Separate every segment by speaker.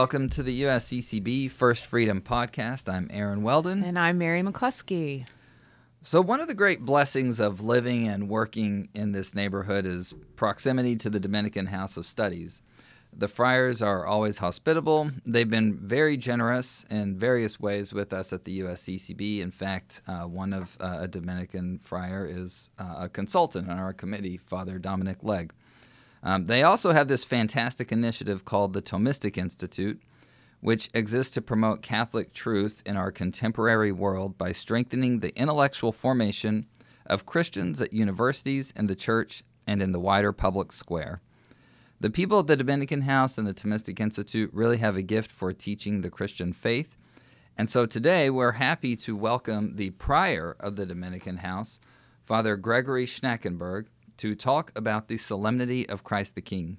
Speaker 1: welcome to the USCCB First Freedom Podcast. I'm Aaron Weldon.
Speaker 2: And I'm Mary McCluskey.
Speaker 1: So, one of the great blessings of living and working in this neighborhood is proximity to the Dominican House of Studies. The friars are always hospitable. They've been very generous in various ways with us at the USCCB. In fact, uh, one of uh, a Dominican friar is uh, a consultant on our committee, Father Dominic Legge. Um, they also have this fantastic initiative called the Thomistic Institute, which exists to promote Catholic truth in our contemporary world by strengthening the intellectual formation of Christians at universities, in the church, and in the wider public square. The people at the Dominican House and the Thomistic Institute really have a gift for teaching the Christian faith. And so today we're happy to welcome the prior of the Dominican House, Father Gregory Schnakenberg, to talk about the solemnity of Christ the King.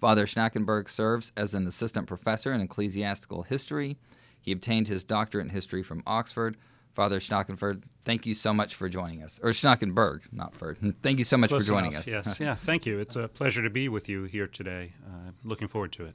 Speaker 1: Father Schnakenberg serves as an assistant professor in ecclesiastical history. He obtained his doctorate in history from Oxford. Father Schnakenberg, thank you so much for joining us. Or Schnakenberg, not Ferd. Thank you so much
Speaker 3: Close
Speaker 1: for joining
Speaker 3: enough,
Speaker 1: us.
Speaker 3: Yes, yeah, thank you. It's a pleasure to be with you here today. Uh, looking forward to it.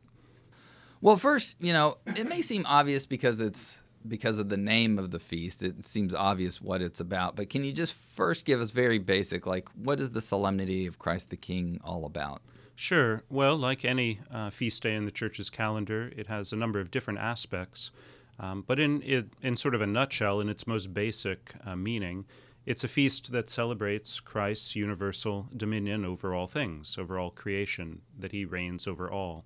Speaker 1: Well, first, you know, it may seem obvious because it's because of the name of the feast, it seems obvious what it's about. But can you just first give us very basic, like what is the solemnity of Christ the King all about?
Speaker 3: Sure. Well, like any uh, feast day in the church's calendar, it has a number of different aspects. Um, but in, in, in sort of a nutshell, in its most basic uh, meaning, it's a feast that celebrates Christ's universal dominion over all things, over all creation, that he reigns over all.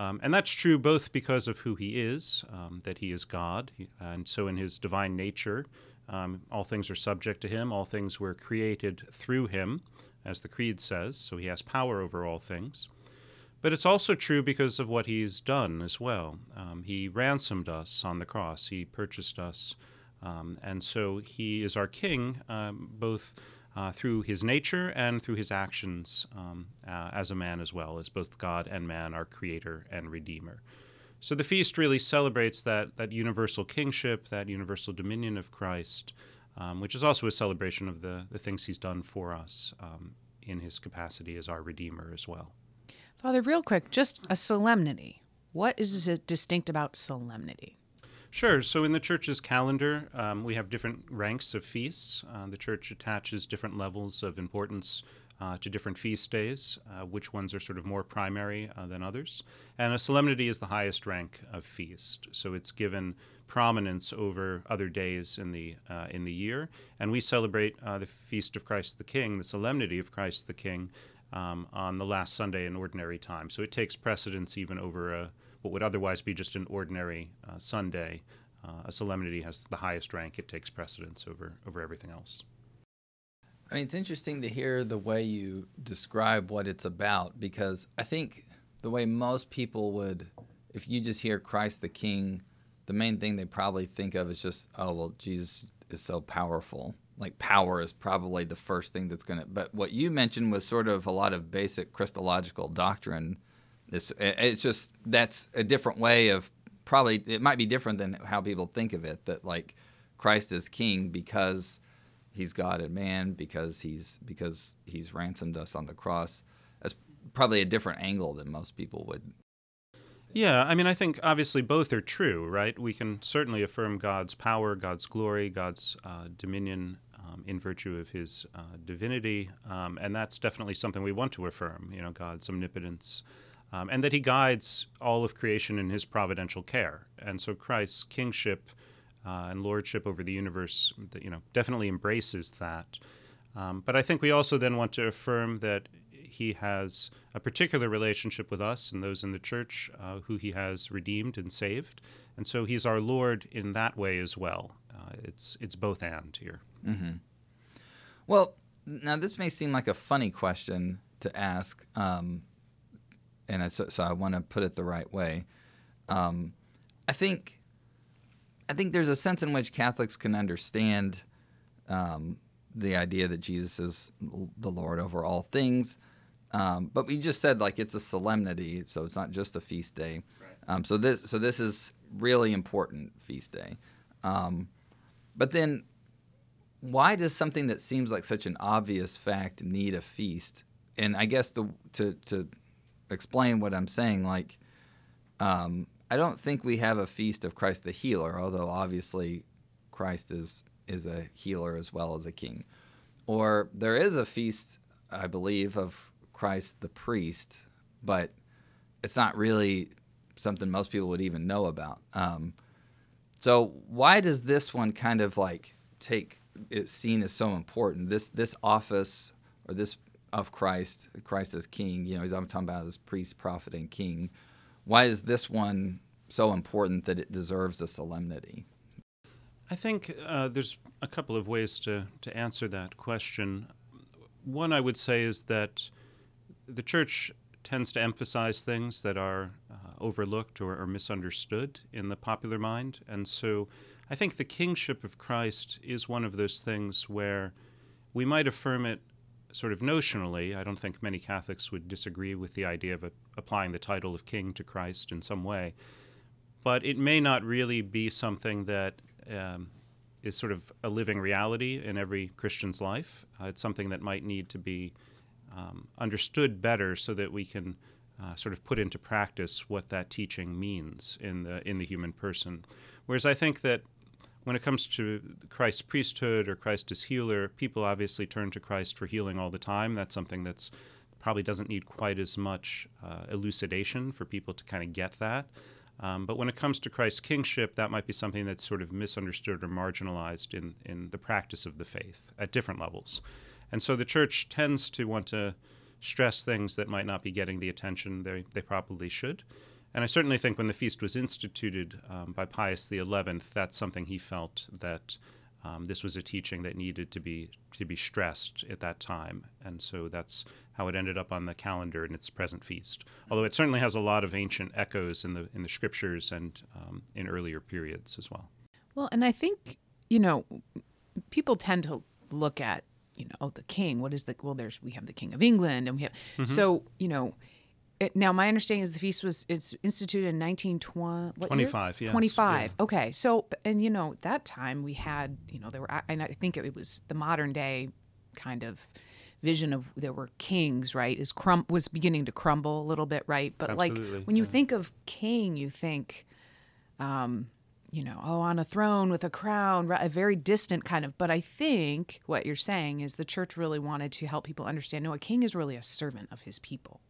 Speaker 3: Um, and that's true both because of who he is, um, that he is God, and so in his divine nature, um, all things are subject to him, all things were created through him, as the Creed says, so he has power over all things. But it's also true because of what he's done as well. Um, he ransomed us on the cross, he purchased us, um, and so he is our king, um, both uh, through his nature and through his actions um, uh, as a man as well, as both God and man, our creator and redeemer. So the feast really celebrates that, that universal kingship, that universal dominion of Christ, um, which is also a celebration of the, the things he's done for us um, in his capacity as our redeemer as well.
Speaker 2: Father, real quick, just a solemnity. What is it distinct about solemnity?
Speaker 3: Sure. So in the church's calendar, um, we have different ranks of feasts. Uh, the church attaches different levels of importance uh, to different feast days, uh, which ones are sort of more primary uh, than others. And a solemnity is the highest rank of feast. So it's given prominence over other days in the, uh, in the year. And we celebrate uh, the Feast of Christ the King, the solemnity of Christ the King, um, on the last Sunday in ordinary time. So it takes precedence even over a what would otherwise be just an ordinary uh, Sunday, uh, a solemnity has the highest rank. It takes precedence over over everything else.
Speaker 1: I mean, it's interesting to hear the way you describe what it's about because I think the way most people would, if you just hear Christ the King, the main thing they probably think of is just, oh, well, Jesus is so powerful. Like power is probably the first thing that's going to. But what you mentioned was sort of a lot of basic Christological doctrine it's, it's just that's a different way of probably it might be different than how people think of it. That like Christ is King because he's God and man because he's because he's ransomed us on the cross. That's probably a different angle than most people would.
Speaker 3: Yeah, I mean, I think obviously both are true, right? We can certainly affirm God's power, God's glory, God's uh, dominion um, in virtue of His uh, divinity, um, and that's definitely something we want to affirm. You know, God's omnipotence um, and that he guides all of creation in his providential care. And so Christ's kingship uh, and lordship over the universe, you know, definitely embraces that. Um, but I think we also then want to affirm that he has a particular relationship with us and those in the church uh, who he has redeemed and saved, and so he's our Lord in that way as well. Uh, it's it's both and here.
Speaker 1: Mm-hmm. Well, now this may seem like a funny question to ask, um, and I, so, so I want to put it the right way. Um, I think I think there's a sense in which Catholics can understand um, the idea that Jesus is the Lord over all things. Um, but we just said like it's a solemnity, so it's not just a feast day. Right. Um, so this so this is really important feast day. Um, but then, why does something that seems like such an obvious fact need a feast? And I guess the to to explain what I'm saying. Like, Um, I don't think we have a feast of Christ the healer, although obviously Christ is is a healer as well as a king. Or there is a feast, I believe, of Christ the priest, but it's not really something most people would even know about. Um, so why does this one kind of like take it seen as so important? This this office or this of Christ, Christ as King. You know, he's I'm talking about as priest, prophet, and king. Why is this one so important that it deserves a solemnity?
Speaker 3: I think uh, there's a couple of ways to, to answer that question. One I would say is that the church tends to emphasize things that are uh, overlooked or, or, misunderstood in the popular mind. And so I think the kingship of Christ is one of those things where we might affirm it sort of notionally. I don't think many Catholics would disagree with the idea of a, applying the title of king to Christ in some way. But it may not really be something that um, is sort of a living reality in every Christian's life. Uh, it's something that might need to be um, understood better so that we can uh, sort of put into practice what that teaching means in the in the human person. Whereas I think that when it comes to Christ's priesthood or Christ as healer, people obviously turn to Christ for healing all the time. That's something that's probably doesn't need quite as much uh, elucidation for people to kind of get that. Um, but when it comes to Christ's kingship, that might be something that's sort of misunderstood or marginalized in, in the practice of the faith at different levels. And so the church tends to want to stress things that might not be getting the attention they, they probably should. And I certainly think when the feast was instituted um, by Pius XI, that's something he felt that um, this was a teaching that needed to be to be stressed at that time, and so that's how it ended up on the calendar in its present feast. Although it certainly has a lot of ancient echoes in the in the scriptures and um, in earlier periods as well.
Speaker 2: Well, and I think you know people tend to look at you know oh, the king. What is the well? There's we have the king of England, and we have mm-hmm. so you know it, now, my understanding is the feast was it's instituted in 1925.
Speaker 3: Yes,
Speaker 2: 25. Yeah. Okay. So, and you know, that time we had, you know, there were, and I think it was the modern day kind of vision of there were kings, right? Is crum was beginning to crumble a little bit, right? But
Speaker 3: Absolutely,
Speaker 2: like when you
Speaker 3: yeah.
Speaker 2: think of king, you think, um, you know, oh, on a throne with a crown, a very distant kind of. But I think what you're saying is the church really wanted to help people understand no, a king is really a servant of his people.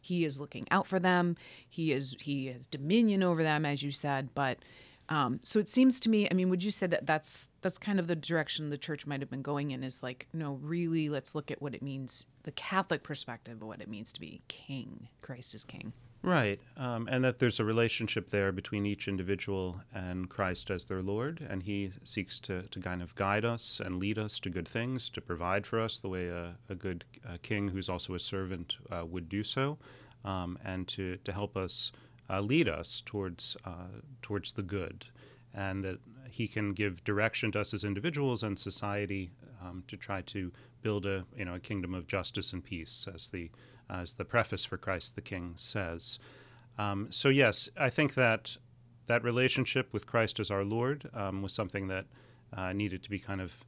Speaker 2: He is looking out for them. He is he has dominion over them, as you said. But um, so it seems to me. I mean, would you say that that's that's kind of the direction the church might have been going in? Is like, no, really, let's look at what it means, the Catholic perspective of what it means to be king. Christ is king.
Speaker 3: Right, um, and that there's a relationship there between each individual and Christ as their Lord, and He seeks to, to kind of guide us and lead us to good things, to provide for us the way a, a good uh, king who's also a servant uh, would do so, um, and to, to help us uh, lead us towards uh, towards the good, and that He can give direction to us as individuals and society um, to try to build a you know a kingdom of justice and peace, as the as the preface for Christ the King says. Um, so, yes, I think that that relationship with Christ as our Lord um, was something that uh, needed to be kind of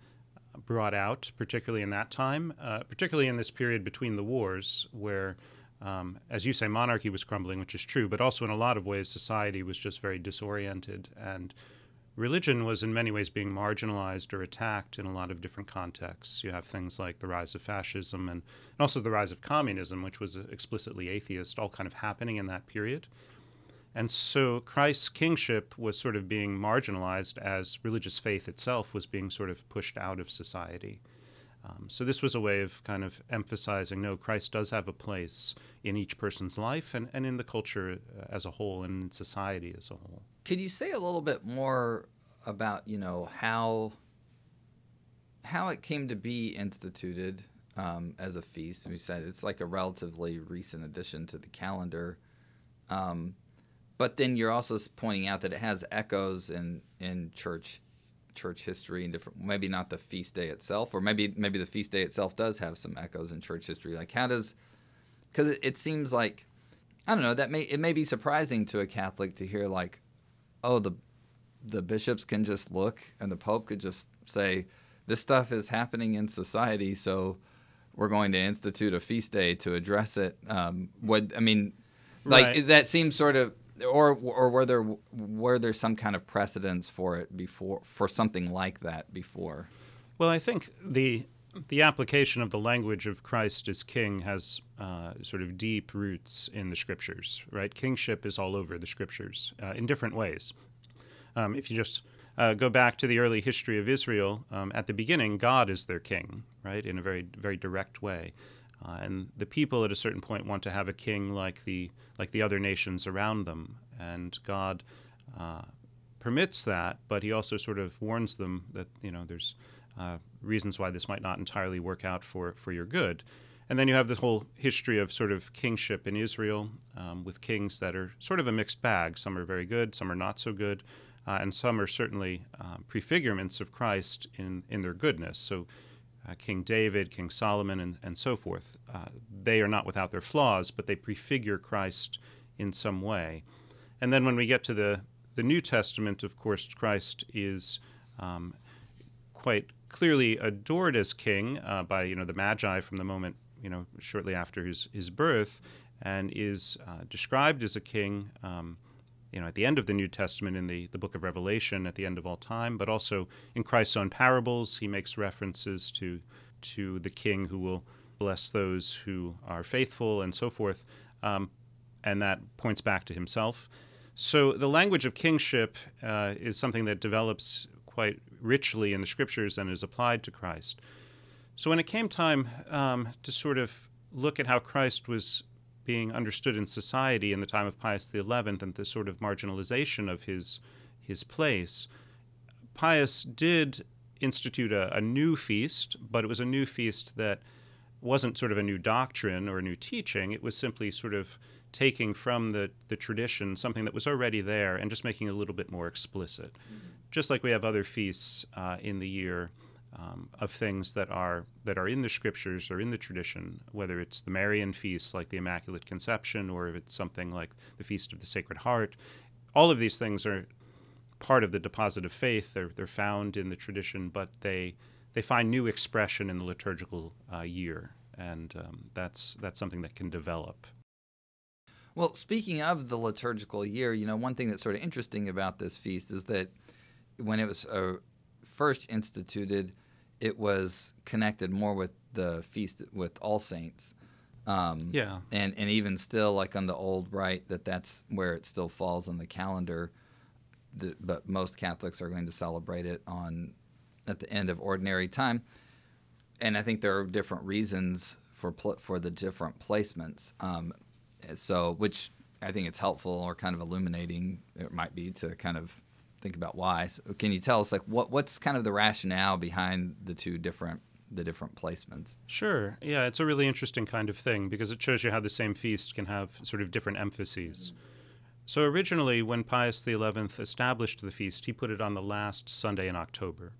Speaker 3: brought out, particularly in that time, uh, particularly in this period between the wars, where, um, as you say, monarchy was crumbling, which is true, but also in a lot of ways, society was just very disoriented and religion was in many ways being marginalized or attacked in a lot of different contexts. You have things like the rise of fascism and, and also the rise of communism, which was explicitly atheist, all kind of happening in that period. And so Christ's kingship was sort of being marginalized as religious faith itself was being sort of pushed out of society. Um, so this was a way of kind of emphasizing no, Christ does have a place in each person's life and, and in the culture uh, as a whole and in society as a whole.
Speaker 1: Could you say a little bit more about you know how how it came to be instituted um, as a feast? We said it's like a relatively recent addition to the calendar. Um, but then you're also pointing out that it has echoes in in church church history and different maybe not the feast day itself or maybe maybe the feast day itself does have some echoes in church history like how does because it, it seems like i don't know that may it may be surprising to a catholic to hear like oh the the bishops can just look and the pope could just say this stuff is happening in society so we're going to institute a feast day to address it um, what i mean like
Speaker 3: right.
Speaker 1: that seems sort of or or were there were there some kind of precedence for it before for something like that before?
Speaker 3: Well, I think the the application of the language of Christ as King has uh, sort of deep roots in the Scriptures. Right, kingship is all over the Scriptures uh, in different ways. Um, if you just uh, go back to the early history of Israel, um, at the beginning, God is their king, right, in a very very direct way. Uh, and the people at a certain point want to have a king like the like the other nations around them, and God uh, permits that, but He also sort of warns them that you know there's uh, reasons why this might not entirely work out for for your good. And then you have the whole history of sort of kingship in Israel, um, with kings that are sort of a mixed bag. Some are very good, some are not so good, uh, and some are certainly um, prefigurements of Christ in in their goodness. So uh, King David, King Solomon, and, and so forth. Uh, they are not without their flaws, but they prefigure Christ in some way. And then when we get to the, the New Testament, of course, Christ is um, quite clearly adored as king uh, by you know the Magi from the moment you know shortly after his, his birth, and is uh, described as a king. Um, you know, at the end of the New Testament in the, the book of Revelation, at the end of all time, but also in Christ's own parables, he makes references to to the King who will bless those who are faithful and so forth, um, and that points back to himself. So the language of kingship uh, is something that develops quite richly in the scriptures and is applied to Christ. So when it came time um, to sort of look at how Christ was being understood in society in the time of Pius XI and the sort of marginalization of his his place, Pius did institute a, a new feast, but it was a new feast that wasn't sort of a new doctrine or a new teaching. It was simply sort of taking from the, the tradition something that was already there and just making it a little bit more explicit. Mm-hmm. Just like we have other feasts uh, in the year um, of things that are that are in the scriptures or in the tradition, whether it's the Marian feasts like the Immaculate Conception or if it's something like the Feast of the Sacred Heart. All of these things are part of the deposit of faith. They're they're found in the tradition, but they they find new expression in the liturgical uh, year, and um, that's that's something that can develop.
Speaker 1: Well, speaking of the liturgical year, you know, one thing that's sort of interesting about this feast is that when it was uh, first instituted, it was connected more with the feast with All Saints.
Speaker 3: Um, yeah.
Speaker 1: And and even still, like on the old rite, that that's where it still falls on the calendar. The, but most Catholics are going to celebrate it on at the end of ordinary time. And I think there are different reasons for pl- for the different placements. Um, so, which I think it's helpful or kind of illuminating. It might be to kind of think about why. So can you tell us like what what's kind of the rationale behind the two different the different placements?
Speaker 3: Sure. Yeah, it's a really interesting kind of thing because it shows you how the same feast can have sort of different emphases. So originally, when Pius XI established the feast, he put it on the last Sunday in October.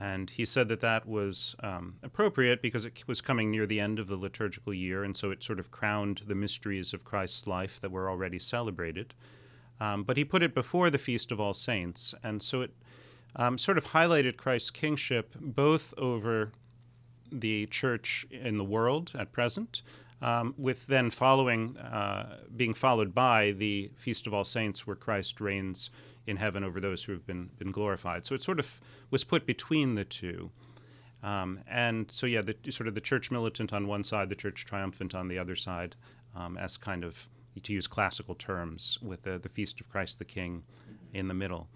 Speaker 3: And he said that that was um, appropriate because it was coming near the end of the liturgical year, and so it sort of crowned the mysteries of Christ's life that were already celebrated. Um, but he put it before the Feast of All Saints, and so it um, sort of highlighted Christ's kingship both over the church in the world at present, um, with then following, uh, being followed by the Feast of All Saints, where Christ reigns in heaven over those who have been been glorified. So it sort of was put between the two. Um, and so, yeah, the, sort of the church militant on one side, the church triumphant on the other side, um, as kind of to use classical terms, with the, the Feast of Christ the King in the middle.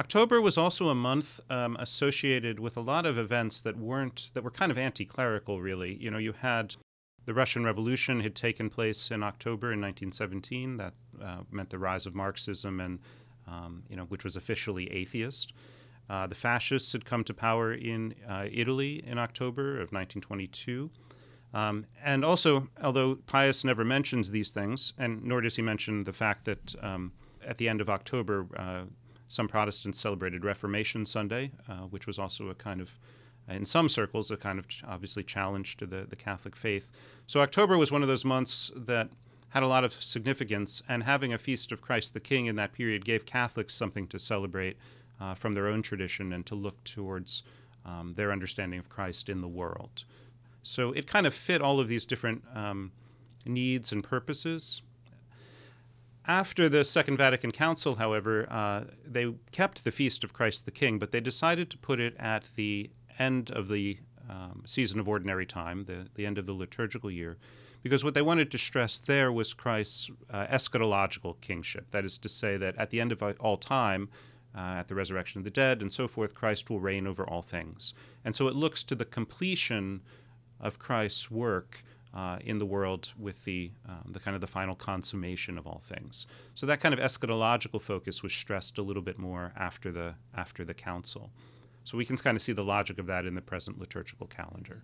Speaker 3: October was also a month um, associated with a lot of events that weren't that were kind of anti-clerical. Really, you know, you had the Russian Revolution had taken place in October in 1917. That uh, meant the rise of Marxism, and um, you know, which was officially atheist. Uh, the fascists had come to power in uh, Italy in October of 1922. Um, and also, although Pius never mentions these things, and nor does he mention the fact that um, at the end of October, uh, some Protestants celebrated Reformation Sunday, uh, which was also a kind of, in some circles, a kind of obviously challenge to the, the Catholic faith. So October was one of those months that had a lot of significance, and having a feast of Christ the King in that period gave Catholics something to celebrate uh, from their own tradition and to look towards um, their understanding of Christ in the world. So it kind of fit all of these different um, needs and purposes. After the Second Vatican Council, however, uh, they kept the Feast of Christ the King, but they decided to put it at the end of the um, season of ordinary time, the, the end of the liturgical year, because what they wanted to stress there was Christ's uh, eschatological kingship. That is to say, that at the end of all time, uh, at the resurrection of the dead and so forth, Christ will reign over all things. And so it looks to the completion of Christ's work uh, in the world with the, um, the kind of the final consummation of all things. So that kind of eschatological focus was stressed a little bit more after the, after the council. So we can kind of see the logic of that in the present liturgical calendar.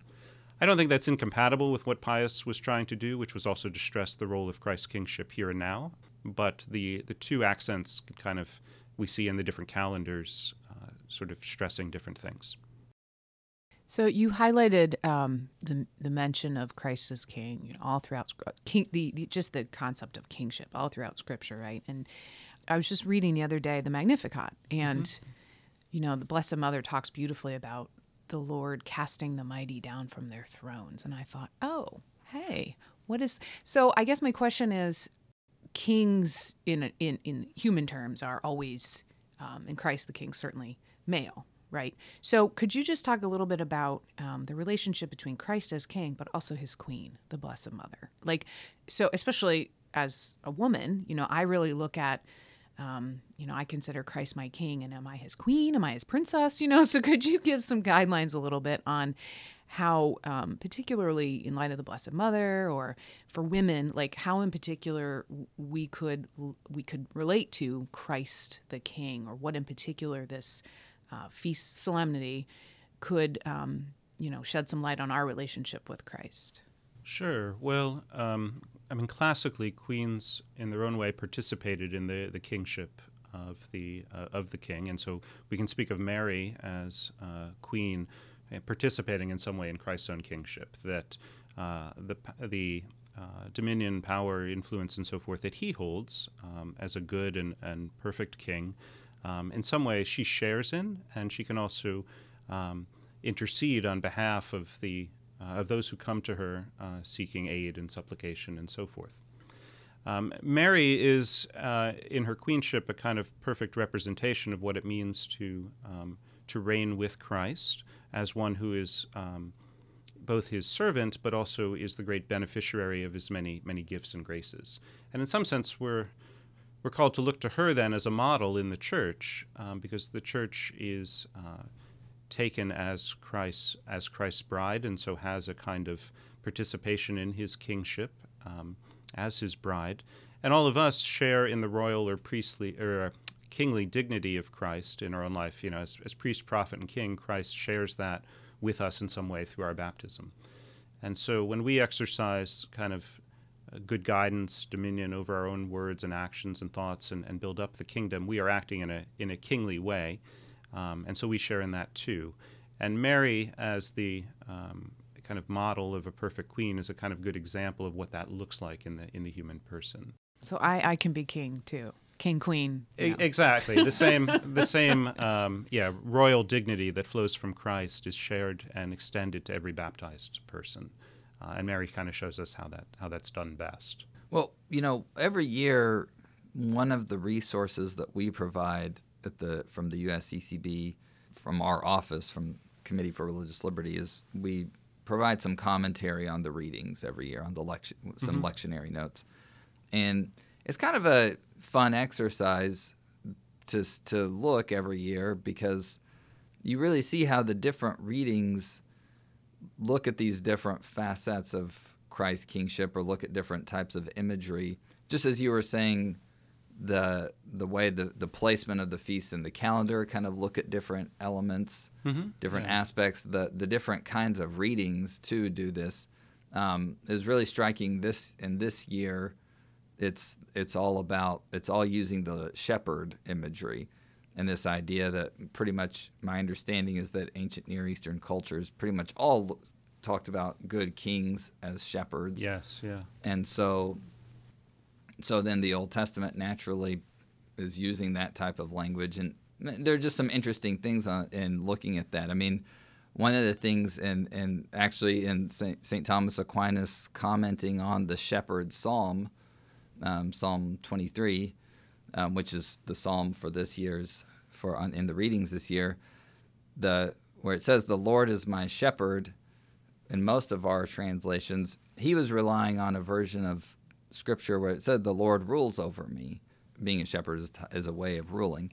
Speaker 3: I don't think that's incompatible with what Pius was trying to do, which was also to stress the role of Christ's kingship here and now. But the, the two accents kind of we see in the different calendars, uh, sort of stressing different things.
Speaker 2: So you highlighted um, the the mention of Christ as King, you know, all throughout King, the, the, just the concept of kingship all throughout Scripture, right? And I was just reading the other day the Magnificat, and mm-hmm. you know, the Blessed Mother talks beautifully about the Lord casting the mighty down from their thrones, and I thought, oh, hey, what is? So I guess my question is, kings in in in human terms are always, um, in Christ the King certainly male, right? So, could you just talk a little bit about um, the relationship between Christ as king, but also his queen, the Blessed Mother? Like, so especially as a woman, you know, I really look at, um, you know, I consider Christ my king, and am I his queen? Am I his princess? You know, so could you give some guidelines a little bit on how, um, particularly in light of the Blessed Mother, or for women, like how in particular we could we could relate to Christ the King, or what in particular this uh, feast solemnity could, um, you know, shed some light on our relationship with Christ.
Speaker 3: Sure. Well, um, I mean, classically, queens, in their own way, participated in the, the kingship of the uh, of the king, and so we can speak of Mary as uh, queen, uh, participating in some way in Christ's own kingship. That uh, the the uh, dominion, power, influence, and so forth that he holds um, as a good and, and perfect king um, in some ways she shares in, and she can also um, intercede on behalf of the uh, of those who come to her uh, seeking aid and supplication and so forth. Um, Mary is, uh, in her queenship, a kind of perfect representation of what it means to um, to reign with Christ as one who is um, both his servant, but also is the great beneficiary of his many many gifts and graces. And in some sense, we're we're called to look to her then as a model in the church, um, because the church is uh, taken as Christ as Christ's bride, and so has a kind of participation in His kingship um, as His bride, and all of us share in the royal or priestly or uh, kingly dignity of Christ in our own life. You know, as, as priest, prophet, and king, Christ shares that with us in some way through our baptism. And so when we exercise kind of good guidance, dominion over our own words and actions and thoughts, and, and build up the kingdom, we are acting in a in a kingly way, um, and so we share in that too. And Mary, as the um, kind of model of a perfect queen, is a kind of good example of what that looks like in the in the human person.
Speaker 2: So I, I can be king too, king queen.
Speaker 3: Exactly the same the same um, yeah royal dignity that flows from Christ is shared and extended to every baptized person. Uh, and Mary kind of shows us how that how that's done best.
Speaker 1: Well, you know, every year, one of the resources that we provide at the from the USCCB, from our office, from Committee for Religious Liberty, is we provide some commentary on the readings every year on the lection, some mm-hmm. lectionary notes, and it's kind of a fun exercise to to look every year because you really see how the different readings look at these different facets of Christ's kingship or look at different types of imagery, just as you were saying, the the way the, the placement of the feasts in the calendar kind of look at different elements, mm-hmm. different yeah. aspects. The the different kinds of readings too do this. Um, is really striking. This in this year, it's it's all about it's all using the shepherd imagery and this idea that pretty much my understanding is that ancient Near Eastern cultures pretty much all talked about good kings as shepherds.
Speaker 3: Yes, yeah.
Speaker 1: And so so then the Old Testament naturally is using that type of language and there are just some interesting things on, in looking at that. I mean, one of the things, and, and actually in St. Thomas Aquinas commenting on the shepherd psalm, um, Psalm 23, um, which is the psalm for this year's for on, in the readings this year, the where it says the Lord is my shepherd. In most of our translations, he was relying on a version of scripture where it said the Lord rules over me. Being a shepherd is, is a way of ruling.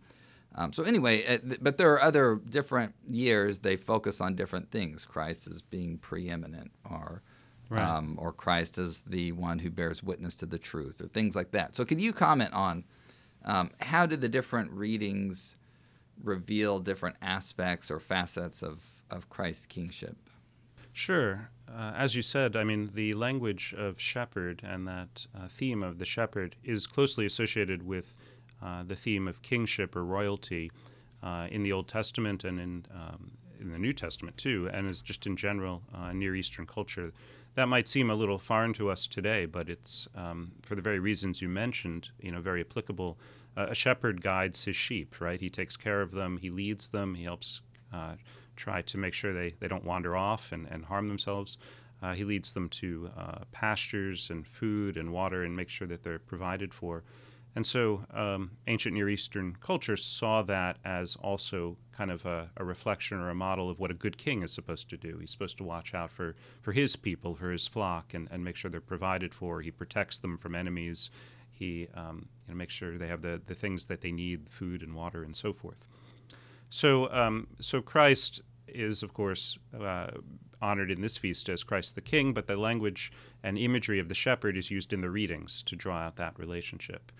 Speaker 1: Um, so anyway, but there are other different years they focus on different things. Christ as being preeminent, or right. um, or Christ as the one who bears witness to the truth, or things like that. So could you comment on um, how did the different readings reveal different aspects or facets of of Christ's kingship?
Speaker 3: Sure. Uh, as you said, I mean, the language of shepherd and that uh, theme of the shepherd is closely associated with uh, the theme of kingship or royalty uh, in the Old Testament and in um, in the New Testament too, and is just in general uh, Near Eastern culture. That might seem a little foreign to us today, but it's um, for the very reasons you mentioned. You know, very applicable. Uh, a shepherd guides his sheep, right? He takes care of them, he leads them, he helps uh, try to make sure they, they don't wander off and, and harm themselves. Uh, he leads them to pastures and food and water and makes sure that they're provided for. And so um, ancient Near Eastern culture saw that as also kind of a, a, reflection or a model of what a good king is supposed to do. He's supposed to watch out for, for his people, for his flock, and, and make sure they're provided for. He protects them from enemies. He um, you know, makes sure they have the, the things that they need food and water and so forth. So, um, so Christ is, of course, uh, honored in this feast as Christ the King, but the language and imagery of the shepherd is used in the readings to draw out that relationship.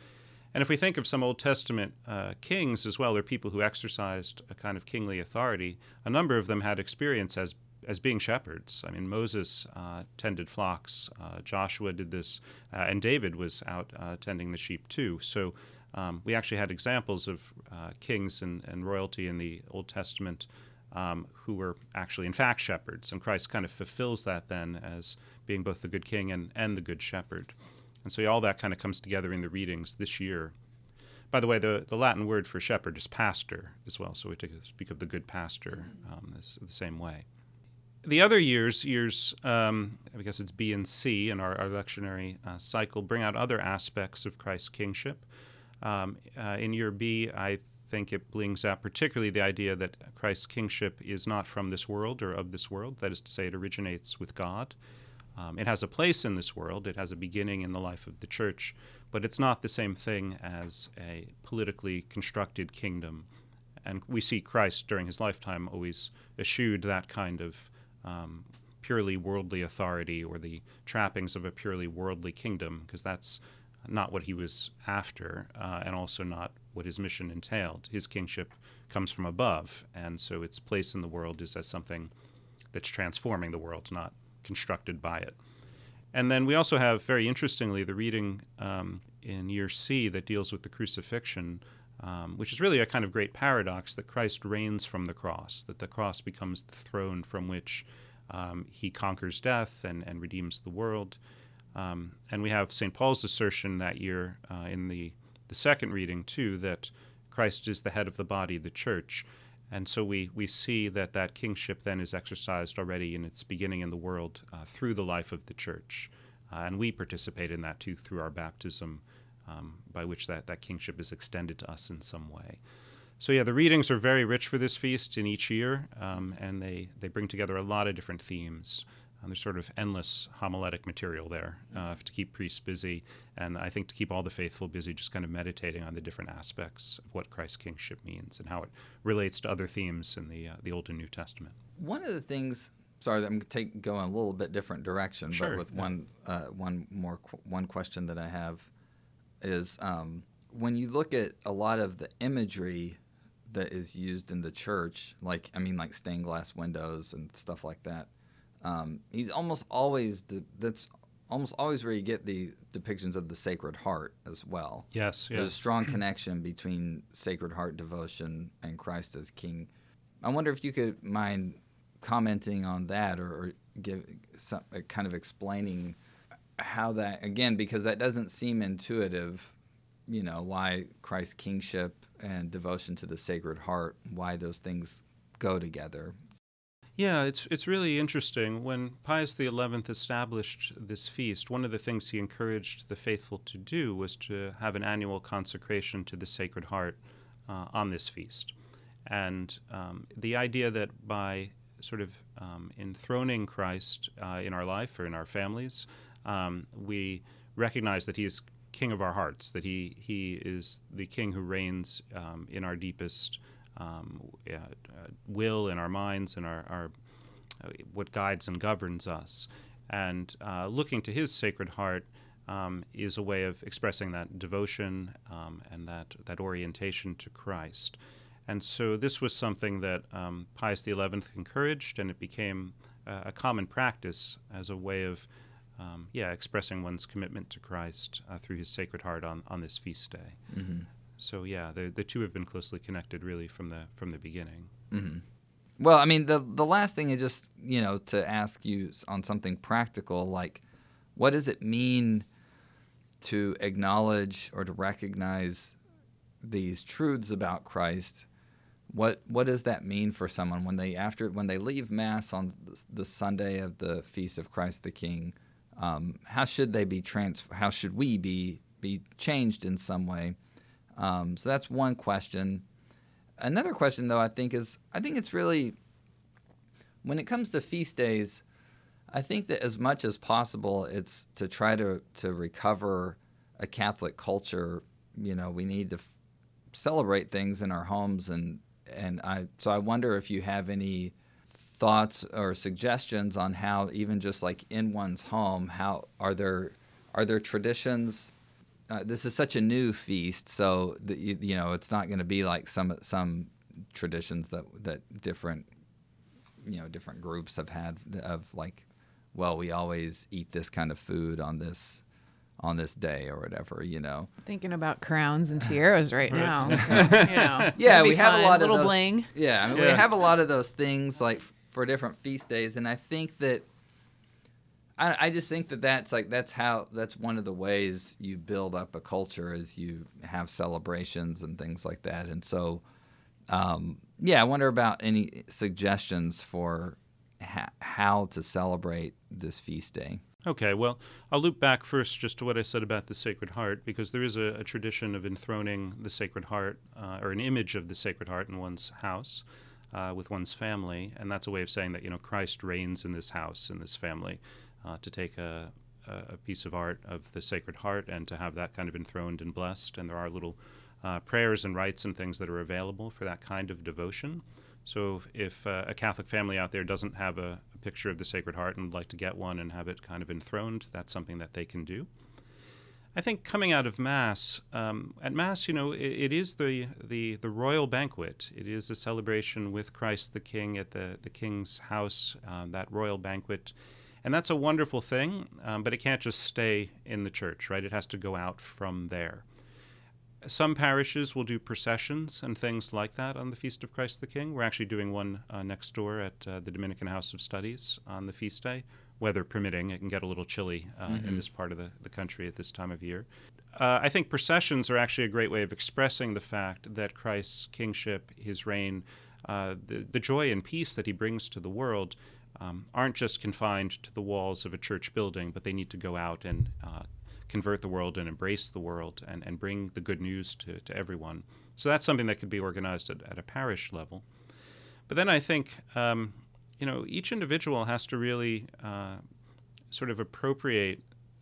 Speaker 3: And if we think of some Old Testament uh, kings as well, or people who exercised a kind of kingly authority, a number of them had experience as as being shepherds. I mean, Moses uh, tended flocks, uh, Joshua did this, uh, and David was out uh, tending the sheep too. So um, we actually had examples of uh, kings and, and royalty in the Old Testament um, who were actually, in fact, shepherds. And Christ kind of fulfills that then as being both the good king and, and the good shepherd. And so all that kind of comes together in the readings this year. By the way, the, the Latin word for shepherd is pastor as well, so we speak of the good pastor um, this, the same way. The other years, years um, I guess it's B and C in our, our lectionary uh, cycle, bring out other aspects of Christ's kingship. Um, uh, in year B, I think it brings out particularly the idea that Christ's kingship is not from this world or of this world. That is to say, it originates with God. Um, it has a place in this world, it has a beginning in the life of the church, but it's not the same thing as a politically constructed kingdom. And we see Christ during his lifetime always eschewed that kind of um, purely worldly authority or the trappings of a purely worldly kingdom, because that's not what he was after, uh, and also not what his mission entailed. His kingship comes from above, and so its place in the world is as something that's transforming the world, not constructed by it. And then we also have, very interestingly, the reading um, in year C that deals with the crucifixion, um, which is really a kind of great paradox that Christ reigns from the cross, that the cross becomes the throne from which um, he conquers death and, and redeems the world. Um, and we have St. Paul's assertion that year uh, in the, the second reading, too, that Christ is the head of the body, the church. And so we, we see that that kingship then is exercised already in its beginning in the world uh, through the life of the church. Uh, and we participate in that too through our baptism, um, by which that, that kingship is extended to us in some way. So, yeah, the readings are very rich for this feast in each year, um, and they, they bring together a lot of different themes. Um, there's sort of endless homiletic material there uh, to keep priests busy, and I think to keep all the faithful busy, just kind of meditating on the different aspects of what Christ's kingship means and how it relates to other themes in the uh, the Old and New Testament.
Speaker 1: One of the things, sorry, I'm take going a little bit different direction,
Speaker 3: sure,
Speaker 1: but with
Speaker 3: yeah.
Speaker 1: one uh, one more qu- one question that I have is um, when you look at a lot of the imagery that is used in the church, like I mean, like stained glass windows and stuff like that um, he's almost always de- that's almost always where you get the depictions of the Sacred Heart as well.
Speaker 3: Yes,
Speaker 1: yes. There's a strong connection between Sacred Heart devotion and Christ as King. I wonder if you could mind commenting on that or, or give some uh, kind of explaining how that again because that doesn't seem intuitive. You know why Christ's kingship and devotion to the Sacred Heart, why those things go together.
Speaker 3: Yeah, it's it's really interesting. When Pius XI established this feast, one of the things he encouraged the faithful to do was to have an annual consecration to the Sacred Heart uh, on this feast, and um, the idea that by sort of um, enthroning Christ uh, in our life or in our families, um, we recognize that He is King of our hearts, that He He is the King who reigns um, in our deepest um, uh, will in our minds and our, our uh, what guides and governs us. And uh, looking to His Sacred Heart um, is a way of expressing that devotion um, and that that orientation to Christ. And so this was something that um, Pius XI encouraged, and it became uh, a common practice as a way of, um, yeah, expressing one's commitment to Christ uh, through His Sacred Heart on, on this feast day. Mm-hmm. So yeah, the the two have been closely connected really from the from the beginning.
Speaker 1: Mm-hmm. Well, I mean, the the last thing is just you know to ask you on something practical, like what does it mean to acknowledge or to recognize these truths about Christ? What what does that mean for someone when they after when they leave mass on the Sunday of the feast of Christ the King? Um, how should they be trans? How should we be be changed in some way? Um, so that's one question. Another question, though, I think is I think it's really when it comes to feast days, I think that as much as possible, it's to try to to recover a Catholic culture. You know, we need to f- celebrate things in our homes, and and I so I wonder if you have any thoughts or suggestions on how even just like in one's home, how are there are there traditions uh, this is such a new feast, so the, you, you know it's not going to be like some some traditions that that different you know different groups have had of like, well, we always eat this kind of food on this on this day or whatever, you know.
Speaker 2: Thinking about crowns and tiaras right, now. So, you know,
Speaker 1: yeah, we have
Speaker 2: fun.
Speaker 1: a lot
Speaker 2: Little
Speaker 1: of those,
Speaker 2: bling.
Speaker 1: Yeah, I mean, we have a lot of those things like f- for different feast days, and I think that I, I just think that that's like that's how that's one of the ways you build up a culture is you have celebrations and things like that, and so um, yeah, I wonder about any suggestions for ha- how to celebrate this feast day.
Speaker 3: Okay, well, I'll loop back first just to what I said about the Sacred Heart, because there is a, a tradition of enthroning the Sacred Heart, uh, or an image of the Sacred Heart in one's house uh, with one's family, and that's a way of saying that you know Christ reigns in this house, in this family. Uh, to take a, a piece of art of the Sacred Heart and to have that kind of enthroned and blessed, and there are little uh, prayers and rites and things that are available for that kind of devotion. So if, uh, a Catholic family out there doesn't have a, a picture of the Sacred Heart and would like to get one and have it kind of enthroned, that's something that they can do. I think coming out of Mass, um, at Mass, you know, it, it is the, the, the royal banquet. It is a celebration with Christ the King at the, the King's house, uh, that royal banquet. And that's a wonderful thing, um, but it can't just stay in the church, right? It has to go out from there. Some parishes will do processions and things like that on the Feast of Christ the King. We're actually doing one uh, next door at uh, the Dominican House of Studies on the feast day, weather permitting. It can get a little chilly uh, in this part of the, the country at this time of year. Uh, I think processions are actually a great way of expressing the fact that Christ's kingship, his reign, uh, the, the joy and peace that he brings to the world um, aren't just confined to the walls of a church building, but they need to go out and uh, convert the world and embrace the world and, and bring the good news to, to everyone. So that's something that could be organized at, at a parish level. But then I think, um, you know, each individual has to really uh, sort of appropriate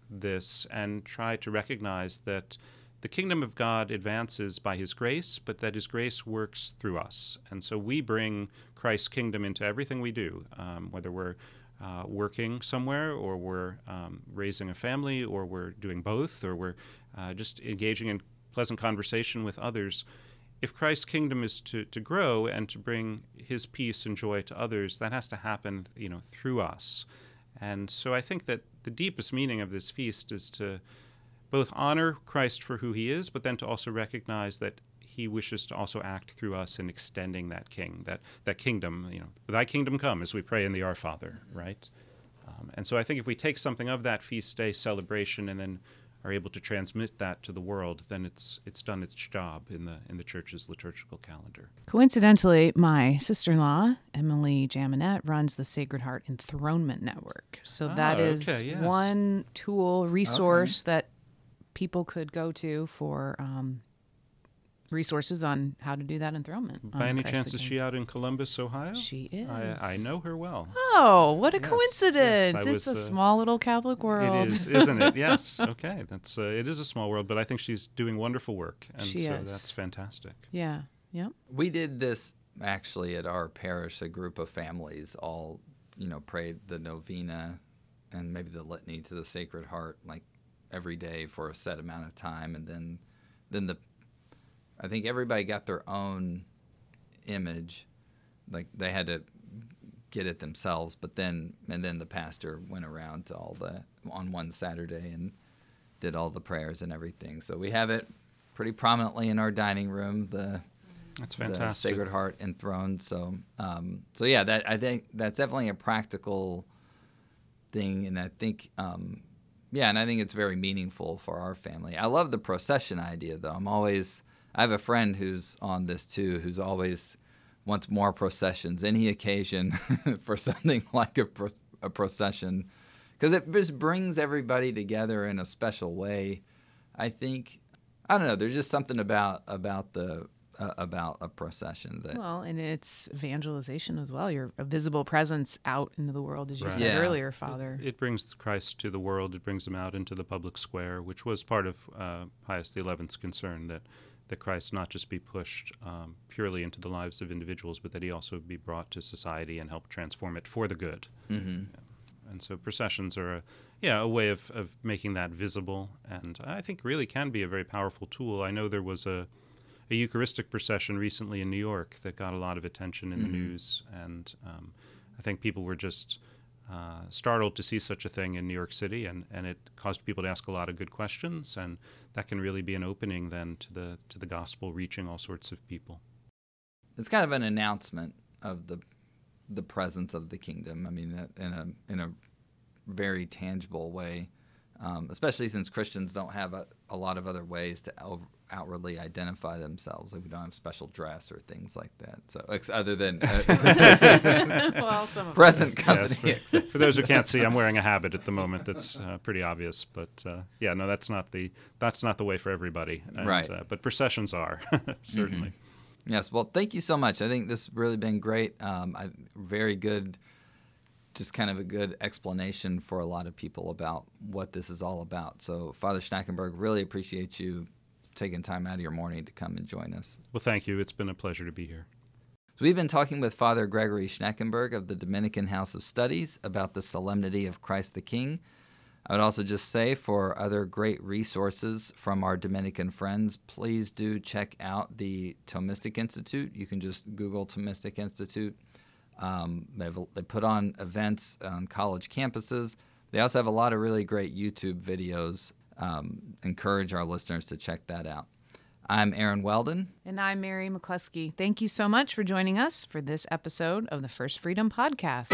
Speaker 3: this and try to recognize that the kingdom of God advances by his grace, but that his grace works through us. And so we bring Christ's kingdom into everything we do, um, whether we're uh, working somewhere or we're um, raising a family or we're doing both or we're uh, just engaging in pleasant conversation with others. If Christ's kingdom is to, to grow and to bring his peace and joy to others, that has to happen, you know, through us. And so I think that the deepest meaning of this feast is to both honor Christ for who he is, but then to also recognize that he wishes to also act through us in extending that king, that, that kingdom, you know, thy kingdom come as we pray in the Our Father, right? Um, and so I think if we take something of that feast day celebration and then are able to transmit that to the world, then it's it's done its job in the in the church's liturgical calendar.
Speaker 2: Coincidentally, my sister-in-law Emily Jaminet runs the Sacred Heart Enthronement Network. So that
Speaker 3: Ah,
Speaker 2: is
Speaker 3: okay, yes.
Speaker 2: one tool resource that people could go to for um, resources on how to do that enthronement.
Speaker 3: By any
Speaker 2: Christ
Speaker 3: chance, is she out in Columbus, Ohio?
Speaker 2: She is.
Speaker 3: I, I know her well.
Speaker 2: Oh, what a
Speaker 3: Yes, yes,
Speaker 2: coincidence!
Speaker 3: I
Speaker 2: it's a
Speaker 3: uh,
Speaker 2: small little Catholic world.
Speaker 3: It is, isn't it? Yes. Okay. That's uh, it is a small world, but I think she's doing wonderful work, and
Speaker 2: She
Speaker 3: so
Speaker 2: is.
Speaker 3: that's fantastic.
Speaker 2: yeah. Yep.
Speaker 1: We did this actually at our parish. A group of families all, you know, prayed the novena and maybe the litany to the Sacred Heart like every day for a set amount of time, and then, then the, I think everybody got their own image, like they had to get it themselves. But then, and then the pastor went around to all the on one Saturday and did all the prayers and everything. So we have it pretty prominently in our dining room. The
Speaker 3: That's
Speaker 1: the
Speaker 3: fantastic.
Speaker 1: Sacred Heart enthroned. So, um, so yeah, that I think that's definitely a practical thing, and I think, um, yeah, and I think it's very meaningful for our family. I love the procession idea, though. I'm always, I have a friend who's on this too, who's always wants more processions, any occasion for something like a, pro- a procession, because it just brings everybody together in a special way. I think I don't know. There's just something about about the uh, about a procession that
Speaker 2: Well, and it's evangelization as well. You're a visible presence out into the world, as you
Speaker 3: Right.
Speaker 2: said
Speaker 1: Yeah.
Speaker 2: earlier, Father.
Speaker 3: It brings Christ to the world. It brings him out into the public square, which was part of uh, Pius XI's concern that that Christ not just be pushed um, purely into the lives of individuals, but that he also be brought to society and help transform it for the good.
Speaker 1: hmm
Speaker 3: And so processions are, a, yeah, a way of, of making that visible, and I think really can be a very powerful tool. I know there was a, a Eucharistic procession recently in New York that got a lot of attention in the news, and um, I think people were just uh, startled to see such a thing in New York City, and, and it caused people to ask a lot of good questions, and that can really be an opening then to the to the gospel reaching all sorts of people.
Speaker 1: it's kind of an announcement of the the presence of the kingdom. I mean, in a in a very tangible way, um, especially since Christians don't have a, a lot of other ways to outwardly identify themselves. Like we don't have special dress or things like that. So ex- other than uh,
Speaker 2: well, some of
Speaker 1: present
Speaker 3: Yes,
Speaker 1: company.
Speaker 3: for, for those who can't see, I'm wearing a habit at the moment. That's uh, pretty obvious, but uh, yeah, no, that's not the that's not the way for everybody. And,
Speaker 1: Right.
Speaker 3: Uh, but processions are certainly.
Speaker 1: Yes. Well, thank you so much. I think this has really been great. Um, I, very good, just kind of a good explanation for a lot of people about what this is all about. So, Father Schnakenberg, really appreciate you taking time out of your morning to come and join us.
Speaker 3: Well, thank you. It's been a pleasure to be here.
Speaker 1: So we've been talking with Father Gregory Schnakenberg of the Dominican House of Studies about the solemnity of Christ the King. I would also just say for other great resources from our Dominican friends, please do check out the Thomistic Institute. You can just Google Thomistic Institute. Um, they put on events on college campuses. They also have a lot of really great YouTube videos. Um, encourage our listeners to check that out. I'm Aaron Weldon.
Speaker 2: And I'm Mary McCluskey. Thank you so much for joining us for this episode of the First Freedom Podcast.